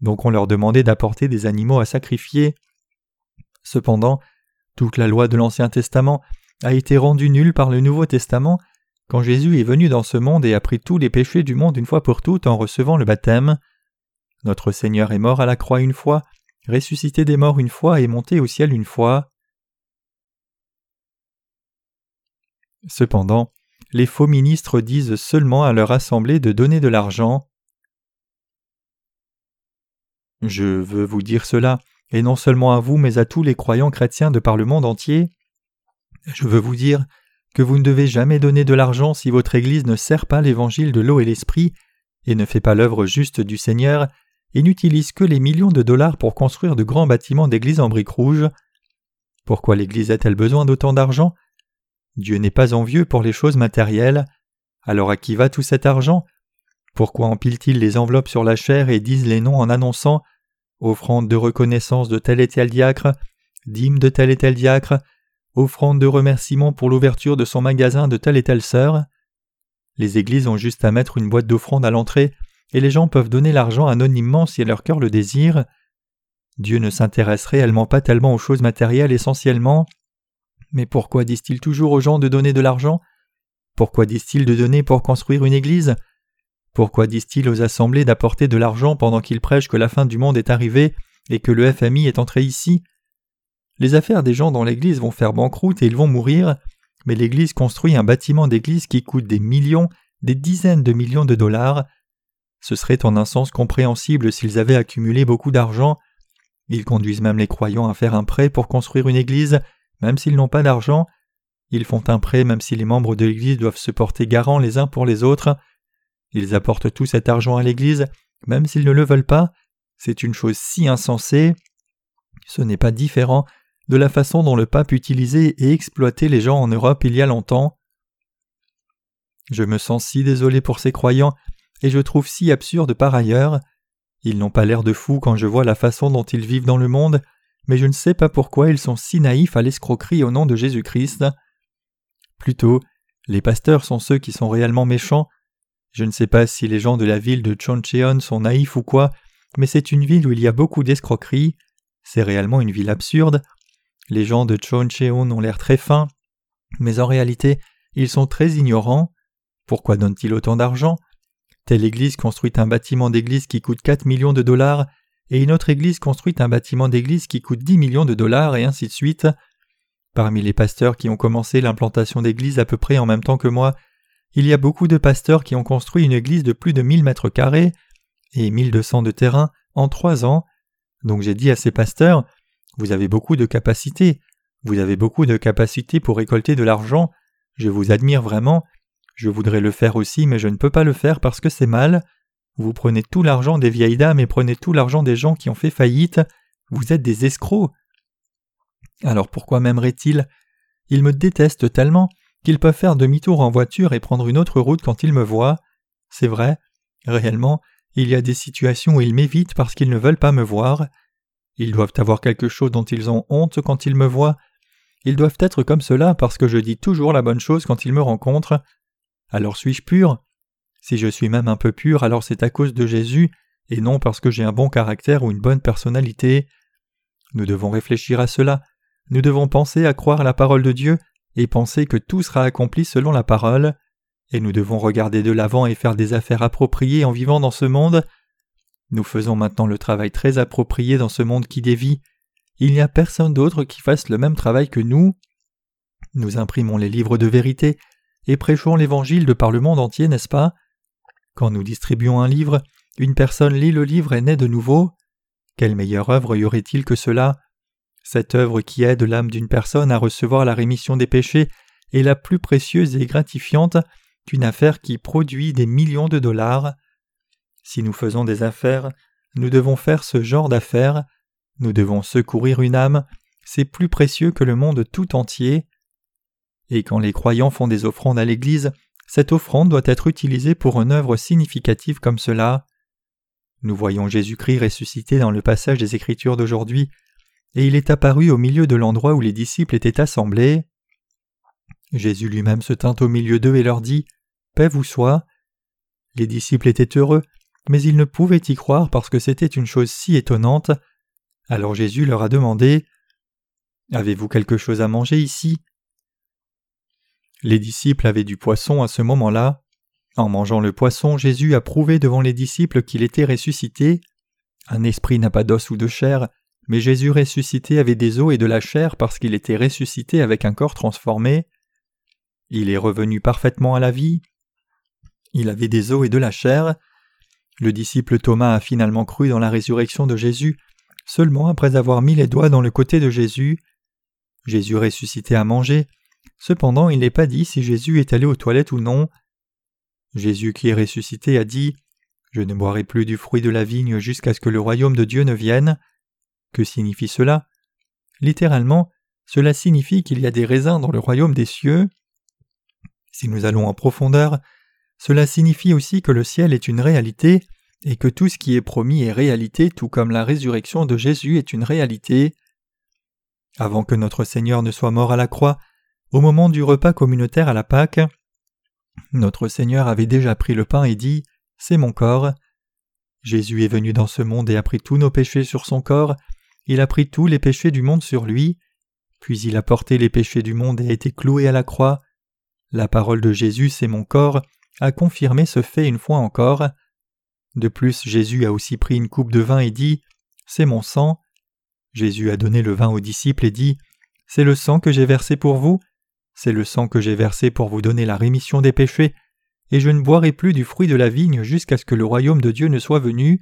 donc on leur demandait d'apporter des animaux à sacrifier. Cependant, toute la loi de l'Ancien Testament a été rendue nulle par le Nouveau Testament quand Jésus est venu dans ce monde et a pris tous les péchés du monde une fois pour toutes en recevant le baptême. Notre Seigneur est mort à la croix une fois, ressuscité des morts une fois et monté au ciel une fois. Cependant, les faux ministres disent seulement à leur assemblée de donner de l'argent. Je veux vous dire cela, et non seulement à vous, mais à tous les croyants chrétiens de par le monde entier. Je veux vous dire que vous ne devez jamais donner de l'argent si votre Église ne sert pas l'évangile de l'eau et l'esprit, et ne fait pas l'œuvre juste du Seigneur, et n'utilise que les millions de dollars pour construire de grands bâtiments d'église en briques rouges. Pourquoi l'Église a-t-elle besoin d'autant d'argent? Dieu n'est pas envieux pour les choses matérielles. Alors à qui va tout cet argent? Pourquoi empile-t-il les enveloppes sur la chair et disent les noms en annonçant offrande de reconnaissance de tel et tel diacre, dîme de tel et tel diacre, offrande de remerciement pour l'ouverture de son magasin de telle et telle sœur Les églises ont juste à mettre une boîte d'offrande à l'entrée et les gens peuvent donner l'argent anonymement si leur cœur le désire. Dieu ne s'intéresse réellement pas tellement aux choses matérielles essentiellement. Mais pourquoi disent-ils toujours aux gens de donner de l'argent? Pourquoi disent-ils de donner pour construire une église? Pourquoi disent-ils aux assemblées d'apporter de l'argent pendant qu'ils prêchent que la fin du monde est arrivée et que le FMI est entré ici? Les affaires des gens dans l'église vont faire banqueroute et ils vont mourir, mais l'église construit un bâtiment d'église qui coûte des millions, des dizaines de millions de dollars, ce serait en un sens compréhensible s'ils avaient accumulé beaucoup d'argent. Ils conduisent même les croyants à faire un prêt pour construire une église, même s'ils n'ont pas d'argent. Ils font un prêt même si les membres de l'église doivent se porter garants les uns pour les autres. Ils apportent tout cet argent à l'église, même s'ils ne le veulent pas. C'est une chose si insensée. Ce n'est pas différent de la façon dont le pape utilisait et exploitait les gens en Europe il y a longtemps. Je me sens si désolé pour ces croyants et je trouve si absurde par ailleurs. Ils n'ont pas l'air de fous quand je vois la façon dont ils vivent dans le monde, mais je ne sais pas pourquoi ils sont si naïfs à l'escroquerie au nom de Jésus-Christ. Plutôt, les pasteurs sont ceux qui sont réellement méchants. Je ne sais pas si les gens de la ville de Choncheon sont naïfs ou quoi, mais c'est une ville où il y a beaucoup d'escroqueries. C'est réellement une ville absurde. Les gens de Choncheon ont l'air très fins, mais en réalité, ils sont très ignorants. Pourquoi donnent-ils autant d'argent? Telle église construit un bâtiment d'église qui coûte 4 millions de dollars, et une autre église construit un bâtiment d'église qui coûte 10 millions de dollars, et ainsi de suite. Parmi les pasteurs qui ont commencé l'implantation d'églises à peu près en même temps que moi, il y a beaucoup de pasteurs qui ont construit une église de plus de 1000 mètres carrés et 1200 de terrain en trois ans. Donc j'ai dit à ces pasteurs, vous avez beaucoup de capacités, vous avez beaucoup de capacités pour récolter de l'argent, je vous admire vraiment, je voudrais le faire aussi, mais je ne peux pas le faire parce que c'est mal. Vous prenez tout l'argent des vieilles dames et prenez tout l'argent des gens qui ont fait faillite. Vous êtes des escrocs. Alors pourquoi m'aimeraient-ils Ils me détestent tellement qu'ils peuvent faire demi-tour en voiture et prendre une autre route quand ils me voient. C'est vrai, réellement, il y a des situations où ils m'évitent parce qu'ils ne veulent pas me voir. Ils doivent avoir quelque chose dont ils ont honte quand ils me voient. Ils doivent être comme cela parce que je dis toujours la bonne chose quand ils me rencontrent. Alors suis-je pur? Si je suis même un peu pur, alors c'est à cause de Jésus, et non parce que j'ai un bon caractère ou une bonne personnalité. Nous devons réfléchir à cela, nous devons penser à croire la parole de Dieu, et penser que tout sera accompli selon la parole, et nous devons regarder de l'avant et faire des affaires appropriées en vivant dans ce monde. Nous faisons maintenant le travail très approprié dans ce monde qui dévie. Il n'y a personne d'autre qui fasse le même travail que nous. Nous imprimons les livres de vérité, et prêchons l'Évangile de par le monde entier, n'est-ce pas? Quand nous distribuons un livre, une personne lit le livre et naît de nouveau. Quelle meilleure œuvre y aurait-il que cela? Cette œuvre qui aide l'âme d'une personne à recevoir la rémission des péchés est la plus précieuse et gratifiante qu'une affaire qui produit des millions de dollars. Si nous faisons des affaires, nous devons faire ce genre d'affaires, nous devons secourir une âme, c'est plus précieux que le monde tout entier. Et quand les croyants font des offrandes à l'Église, cette offrande doit être utilisée pour une œuvre significative comme cela. Nous voyons Jésus-Christ ressuscité dans le passage des Écritures d'aujourd'hui, et il est apparu au milieu de l'endroit où les disciples étaient assemblés. Jésus lui-même se tint au milieu d'eux et leur dit Paix vous soit. Les disciples étaient heureux, mais ils ne pouvaient y croire parce que c'était une chose si étonnante. Alors Jésus leur a demandé Avez-vous quelque chose à manger ici? Les disciples avaient du poisson à ce moment-là. En mangeant le poisson, Jésus a prouvé devant les disciples qu'il était ressuscité. Un esprit n'a pas d'os ou de chair, mais Jésus ressuscité avait des os et de la chair parce qu'il était ressuscité avec un corps transformé. Il est revenu parfaitement à la vie. Il avait des os et de la chair. Le disciple Thomas a finalement cru dans la résurrection de Jésus seulement après avoir mis les doigts dans le côté de Jésus. Jésus ressuscité à manger. Cependant, il n'est pas dit si Jésus est allé aux toilettes ou non. Jésus qui est ressuscité a dit Je ne boirai plus du fruit de la vigne jusqu'à ce que le royaume de Dieu ne vienne. Que signifie cela? Littéralement, cela signifie qu'il y a des raisins dans le royaume des cieux. Si nous allons en profondeur, cela signifie aussi que le ciel est une réalité et que tout ce qui est promis est réalité tout comme la résurrection de Jésus est une réalité. Avant que notre Seigneur ne soit mort à la croix, au moment du repas communautaire à la Pâque, notre Seigneur avait déjà pris le pain et dit C'est mon corps. Jésus est venu dans ce monde et a pris tous nos péchés sur son corps, il a pris tous les péchés du monde sur lui, puis il a porté les péchés du monde et a été cloué à la croix. La parole de Jésus, c'est mon corps, a confirmé ce fait une fois encore. De plus, Jésus a aussi pris une coupe de vin et dit C'est mon sang. Jésus a donné le vin aux disciples et dit C'est le sang que j'ai versé pour vous, c'est le sang que j'ai versé pour vous donner la rémission des péchés, et je ne boirai plus du fruit de la vigne jusqu'à ce que le royaume de Dieu ne soit venu.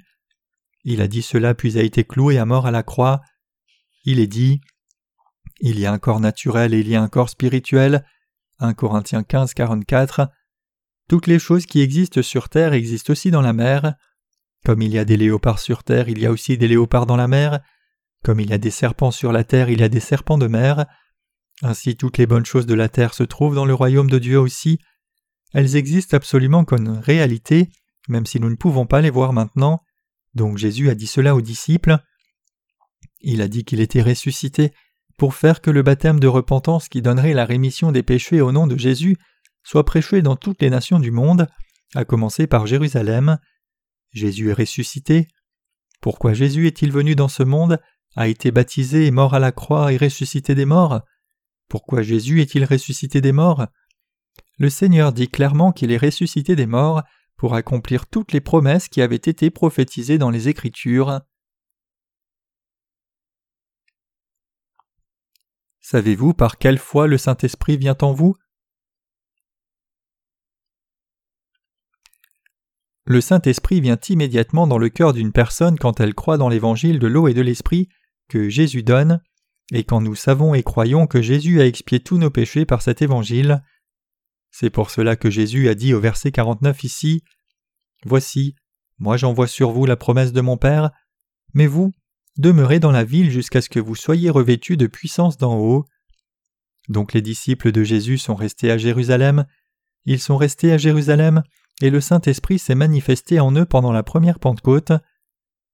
Il a dit cela puis a été cloué à mort à la croix. Il est dit Il y a un corps naturel et il y a un corps spirituel. 1 Corinthiens 15, 44. Toutes les choses qui existent sur terre existent aussi dans la mer. Comme il y a des léopards sur terre, il y a aussi des léopards dans la mer. Comme il y a des serpents sur la terre, il y a des serpents de mer. Ainsi toutes les bonnes choses de la terre se trouvent dans le royaume de Dieu aussi. Elles existent absolument comme réalité, même si nous ne pouvons pas les voir maintenant. Donc Jésus a dit cela aux disciples. Il a dit qu'il était ressuscité pour faire que le baptême de repentance qui donnerait la rémission des péchés au nom de Jésus soit prêché dans toutes les nations du monde, à commencer par Jérusalem. Jésus est ressuscité. Pourquoi Jésus est-il venu dans ce monde, a été baptisé mort à la croix et ressuscité des morts? Pourquoi Jésus est-il ressuscité des morts? Le Seigneur dit clairement qu'il est ressuscité des morts pour accomplir toutes les promesses qui avaient été prophétisées dans les Écritures. Savez-vous par quelle foi le Saint-Esprit vient en vous? Le Saint-Esprit vient immédiatement dans le cœur d'une personne quand elle croit dans l'évangile de l'eau et de l'Esprit que Jésus donne, et quand nous savons et croyons que Jésus a expié tous nos péchés par cet évangile. C'est pour cela que Jésus a dit au verset 49 ici Voici, moi j'envoie sur vous la promesse de mon Père, mais vous, demeurez dans la ville jusqu'à ce que vous soyez revêtus de puissance d'en haut. Donc les disciples de Jésus sont restés à Jérusalem, ils sont restés à Jérusalem et le Saint-Esprit s'est manifesté en eux pendant la première Pentecôte.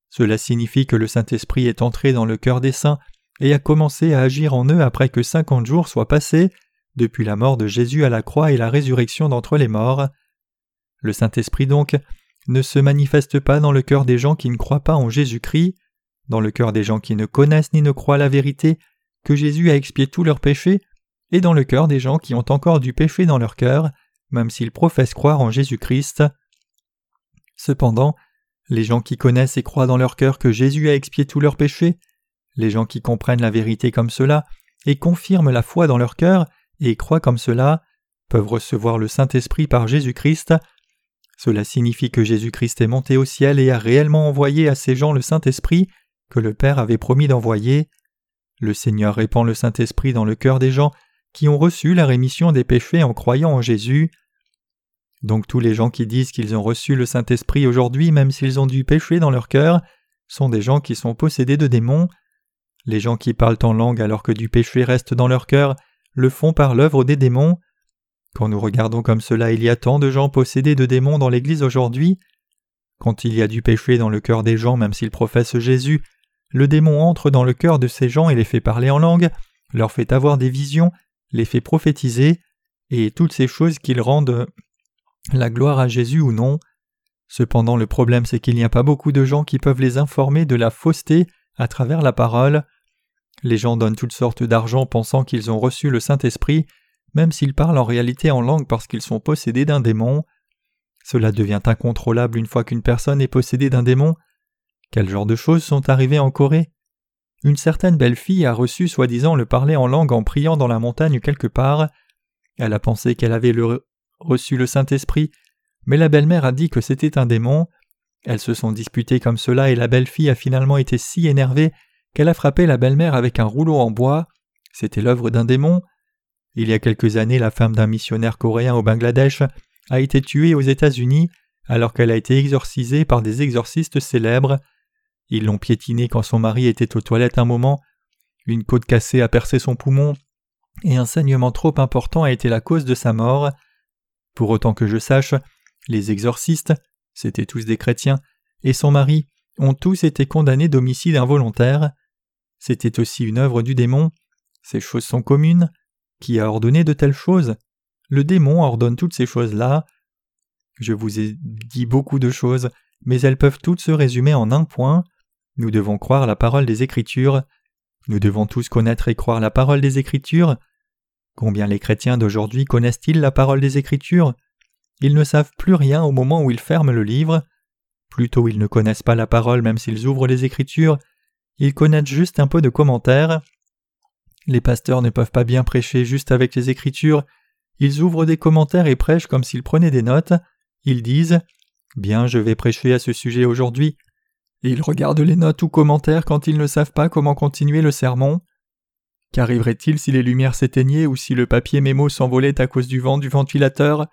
Cela signifie que le Saint-Esprit est entré dans le cœur des saints et a commencé à agir en eux après que cinquante jours soient passés depuis la mort de Jésus à la croix et la résurrection d'entre les morts. Le Saint-Esprit donc ne se manifeste pas dans le cœur des gens qui ne croient pas en Jésus-Christ, dans le cœur des gens qui ne connaissent ni ne croient la vérité, que Jésus a expié tous leurs péchés, et dans le cœur des gens qui ont encore du péché dans leur cœur, même s'ils professent croire en Jésus-Christ. Cependant, les gens qui connaissent et croient dans leur cœur que Jésus a expié tous leurs péchés, les gens qui comprennent la vérité comme cela, et confirment la foi dans leur cœur, et croient comme cela, peuvent recevoir le Saint-Esprit par Jésus-Christ. Cela signifie que Jésus-Christ est monté au ciel et a réellement envoyé à ces gens le Saint-Esprit que le Père avait promis d'envoyer. Le Seigneur répand le Saint-Esprit dans le cœur des gens qui ont reçu la rémission des péchés en croyant en Jésus. Donc tous les gens qui disent qu'ils ont reçu le Saint-Esprit aujourd'hui même s'ils ont du péché dans leur cœur sont des gens qui sont possédés de démons. Les gens qui parlent en langue alors que du péché reste dans leur cœur le font par l'œuvre des démons. Quand nous regardons comme cela, il y a tant de gens possédés de démons dans l'Église aujourd'hui. Quand il y a du péché dans le cœur des gens même s'ils professent Jésus, le démon entre dans le cœur de ces gens et les fait parler en langue, leur fait avoir des visions, les fait prophétiser, et toutes ces choses qu'ils rendent la gloire à Jésus ou non. Cependant le problème c'est qu'il n'y a pas beaucoup de gens qui peuvent les informer de la fausseté à travers la parole. Les gens donnent toutes sortes d'argent pensant qu'ils ont reçu le Saint-Esprit, même s'ils parlent en réalité en langue parce qu'ils sont possédés d'un démon. Cela devient incontrôlable une fois qu'une personne est possédée d'un démon. Quel genre de choses sont arrivées en Corée? Une certaine belle fille a reçu soi-disant le parler en langue en priant dans la montagne quelque part. Elle a pensé qu'elle avait reçu le Saint-Esprit, mais la belle-mère a dit que c'était un démon. Elles se sont disputées comme cela et la belle-fille a finalement été si énervée qu'elle a frappé la belle-mère avec un rouleau en bois. C'était l'œuvre d'un démon. Il y a quelques années, la femme d'un missionnaire coréen au Bangladesh a été tuée aux États-Unis alors qu'elle a été exorcisée par des exorcistes célèbres. Ils l'ont piétinée quand son mari était aux toilettes un moment. Une côte cassée a percé son poumon et un saignement trop important a été la cause de sa mort. Pour autant que je sache, les exorcistes, c'étaient tous des chrétiens, et son mari ont tous été condamnés d'homicide involontaire. C'était aussi une œuvre du démon. Ces choses sont communes. Qui a ordonné de telles choses? Le démon ordonne toutes ces choses-là. Je vous ai dit beaucoup de choses, mais elles peuvent toutes se résumer en un point. Nous devons croire la parole des Écritures. Nous devons tous connaître et croire la parole des Écritures. Combien les chrétiens d'aujourd'hui connaissent-ils la parole des Écritures? Ils ne savent plus rien au moment où ils ferment le livre. Plutôt ils ne connaissent pas la parole même s'ils ouvrent les Écritures, ils connaissent juste un peu de commentaires. Les pasteurs ne peuvent pas bien prêcher juste avec les Écritures, ils ouvrent des commentaires et prêchent comme s'ils prenaient des notes. Ils disent Bien, je vais prêcher à ce sujet aujourd'hui. Ils regardent les notes ou commentaires quand ils ne savent pas comment continuer le sermon. Qu'arriverait-il si les lumières s'éteignaient ou si le papier mémo s'envolait à cause du vent du ventilateur?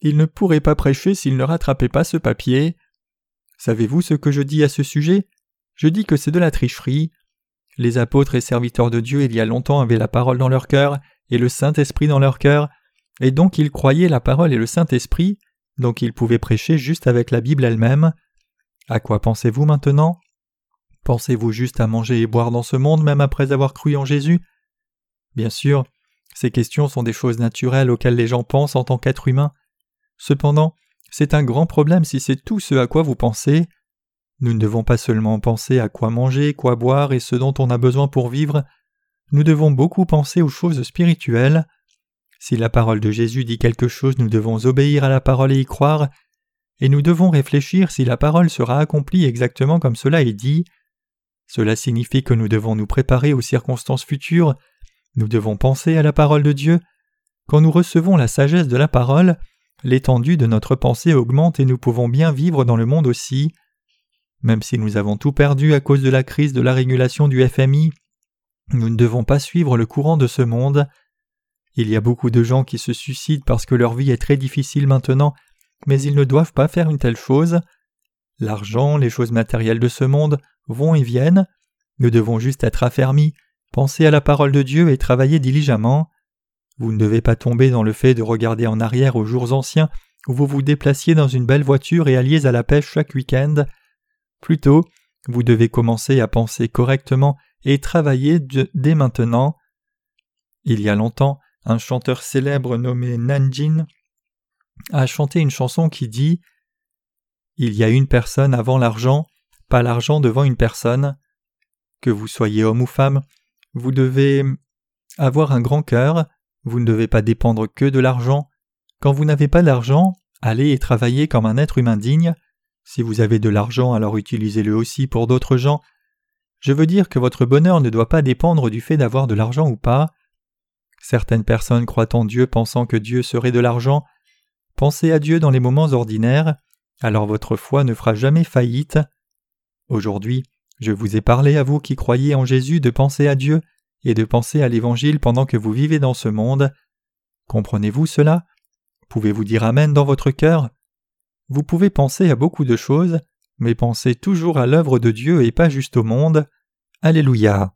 Ils ne pourraient pas prêcher s'ils ne rattrapaient pas ce papier. Savez-vous ce que je dis à ce sujet? Je dis que c'est de la tricherie. Les apôtres et serviteurs de Dieu il y a longtemps avaient la parole dans leur cœur et le Saint-Esprit dans leur cœur, et donc ils croyaient la parole et le Saint-Esprit, donc ils pouvaient prêcher juste avec la Bible elle-même. À quoi pensez-vous maintenant? Pensez-vous juste à manger et boire dans ce monde même après avoir cru en Jésus? Bien sûr, ces questions sont des choses naturelles auxquelles les gens pensent en tant qu'êtres humains. Cependant, c'est un grand problème si c'est tout ce à quoi vous pensez. Nous ne devons pas seulement penser à quoi manger, quoi boire et ce dont on a besoin pour vivre, nous devons beaucoup penser aux choses spirituelles. Si la parole de Jésus dit quelque chose, nous devons obéir à la parole et y croire, et nous devons réfléchir si la parole sera accomplie exactement comme cela est dit. Cela signifie que nous devons nous préparer aux circonstances futures, nous devons penser à la parole de Dieu. Quand nous recevons la sagesse de la parole, l'étendue de notre pensée augmente et nous pouvons bien vivre dans le monde aussi. Même si nous avons tout perdu à cause de la crise de la régulation du FMI, nous ne devons pas suivre le courant de ce monde. Il y a beaucoup de gens qui se suicident parce que leur vie est très difficile maintenant, mais ils ne doivent pas faire une telle chose. L'argent, les choses matérielles de ce monde vont et viennent. Nous devons juste être affermis, penser à la parole de Dieu et travailler diligemment. Vous ne devez pas tomber dans le fait de regarder en arrière aux jours anciens où vous vous déplaciez dans une belle voiture et alliez à la pêche chaque week-end. Plutôt, vous devez commencer à penser correctement et travailler dès maintenant. Il y a longtemps, un chanteur célèbre nommé Nanjin a chanté une chanson qui dit Il y a une personne avant l'argent, pas l'argent devant une personne. Que vous soyez homme ou femme, vous devez avoir un grand cœur, vous ne devez pas dépendre que de l'argent. Quand vous n'avez pas d'argent, allez et travaillez comme un être humain digne. Si vous avez de l'argent, alors utilisez-le aussi pour d'autres gens. Je veux dire que votre bonheur ne doit pas dépendre du fait d'avoir de l'argent ou pas. Certaines personnes croient en Dieu pensant que Dieu serait de l'argent. Pensez à Dieu dans les moments ordinaires, alors votre foi ne fera jamais faillite. Aujourd'hui, je vous ai parlé à vous qui croyez en Jésus de penser à Dieu et de penser à l'Évangile pendant que vous vivez dans ce monde. Comprenez-vous cela? Pouvez-vous dire Amen dans votre cœur? Vous pouvez penser à beaucoup de choses, mais pensez toujours à l'œuvre de Dieu et pas juste au monde. Alléluia.